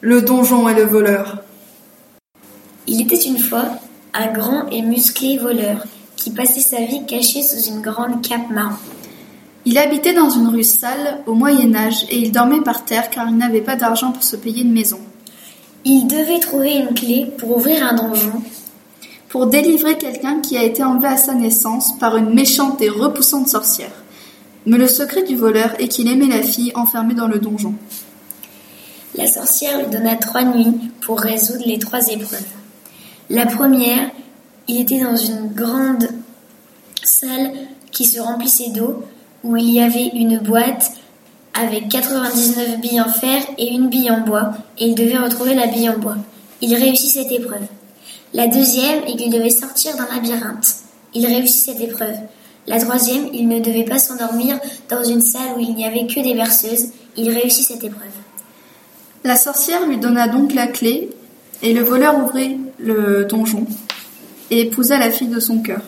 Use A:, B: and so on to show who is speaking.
A: Le donjon et le voleur.
B: Il était une fois un grand et musclé voleur qui passait sa vie caché sous une grande cape marron.
A: Il habitait dans une rue sale au Moyen Âge et il dormait par terre car il n'avait pas d'argent pour se payer une maison.
B: Il devait trouver une clé pour ouvrir un donjon
A: pour délivrer quelqu'un qui a été enlevé à sa naissance par une méchante et repoussante sorcière. Mais le secret du voleur est qu'il aimait la fille enfermée dans le donjon.
B: La sorcière lui donna trois nuits pour résoudre les trois épreuves. La première, il était dans une grande salle qui se remplissait d'eau, où il y avait une boîte avec 99 billes en fer et une bille en bois, et il devait retrouver la bille en bois. Il réussit cette épreuve. La deuxième qu'il devait sortir d'un labyrinthe. Il réussit cette épreuve. La troisième, il ne devait pas s'endormir dans une salle où il n'y avait que des berceuses. Il réussit cette épreuve.
A: La sorcière lui donna donc la clé, et le voleur ouvrit le donjon et épousa la fille de son cœur.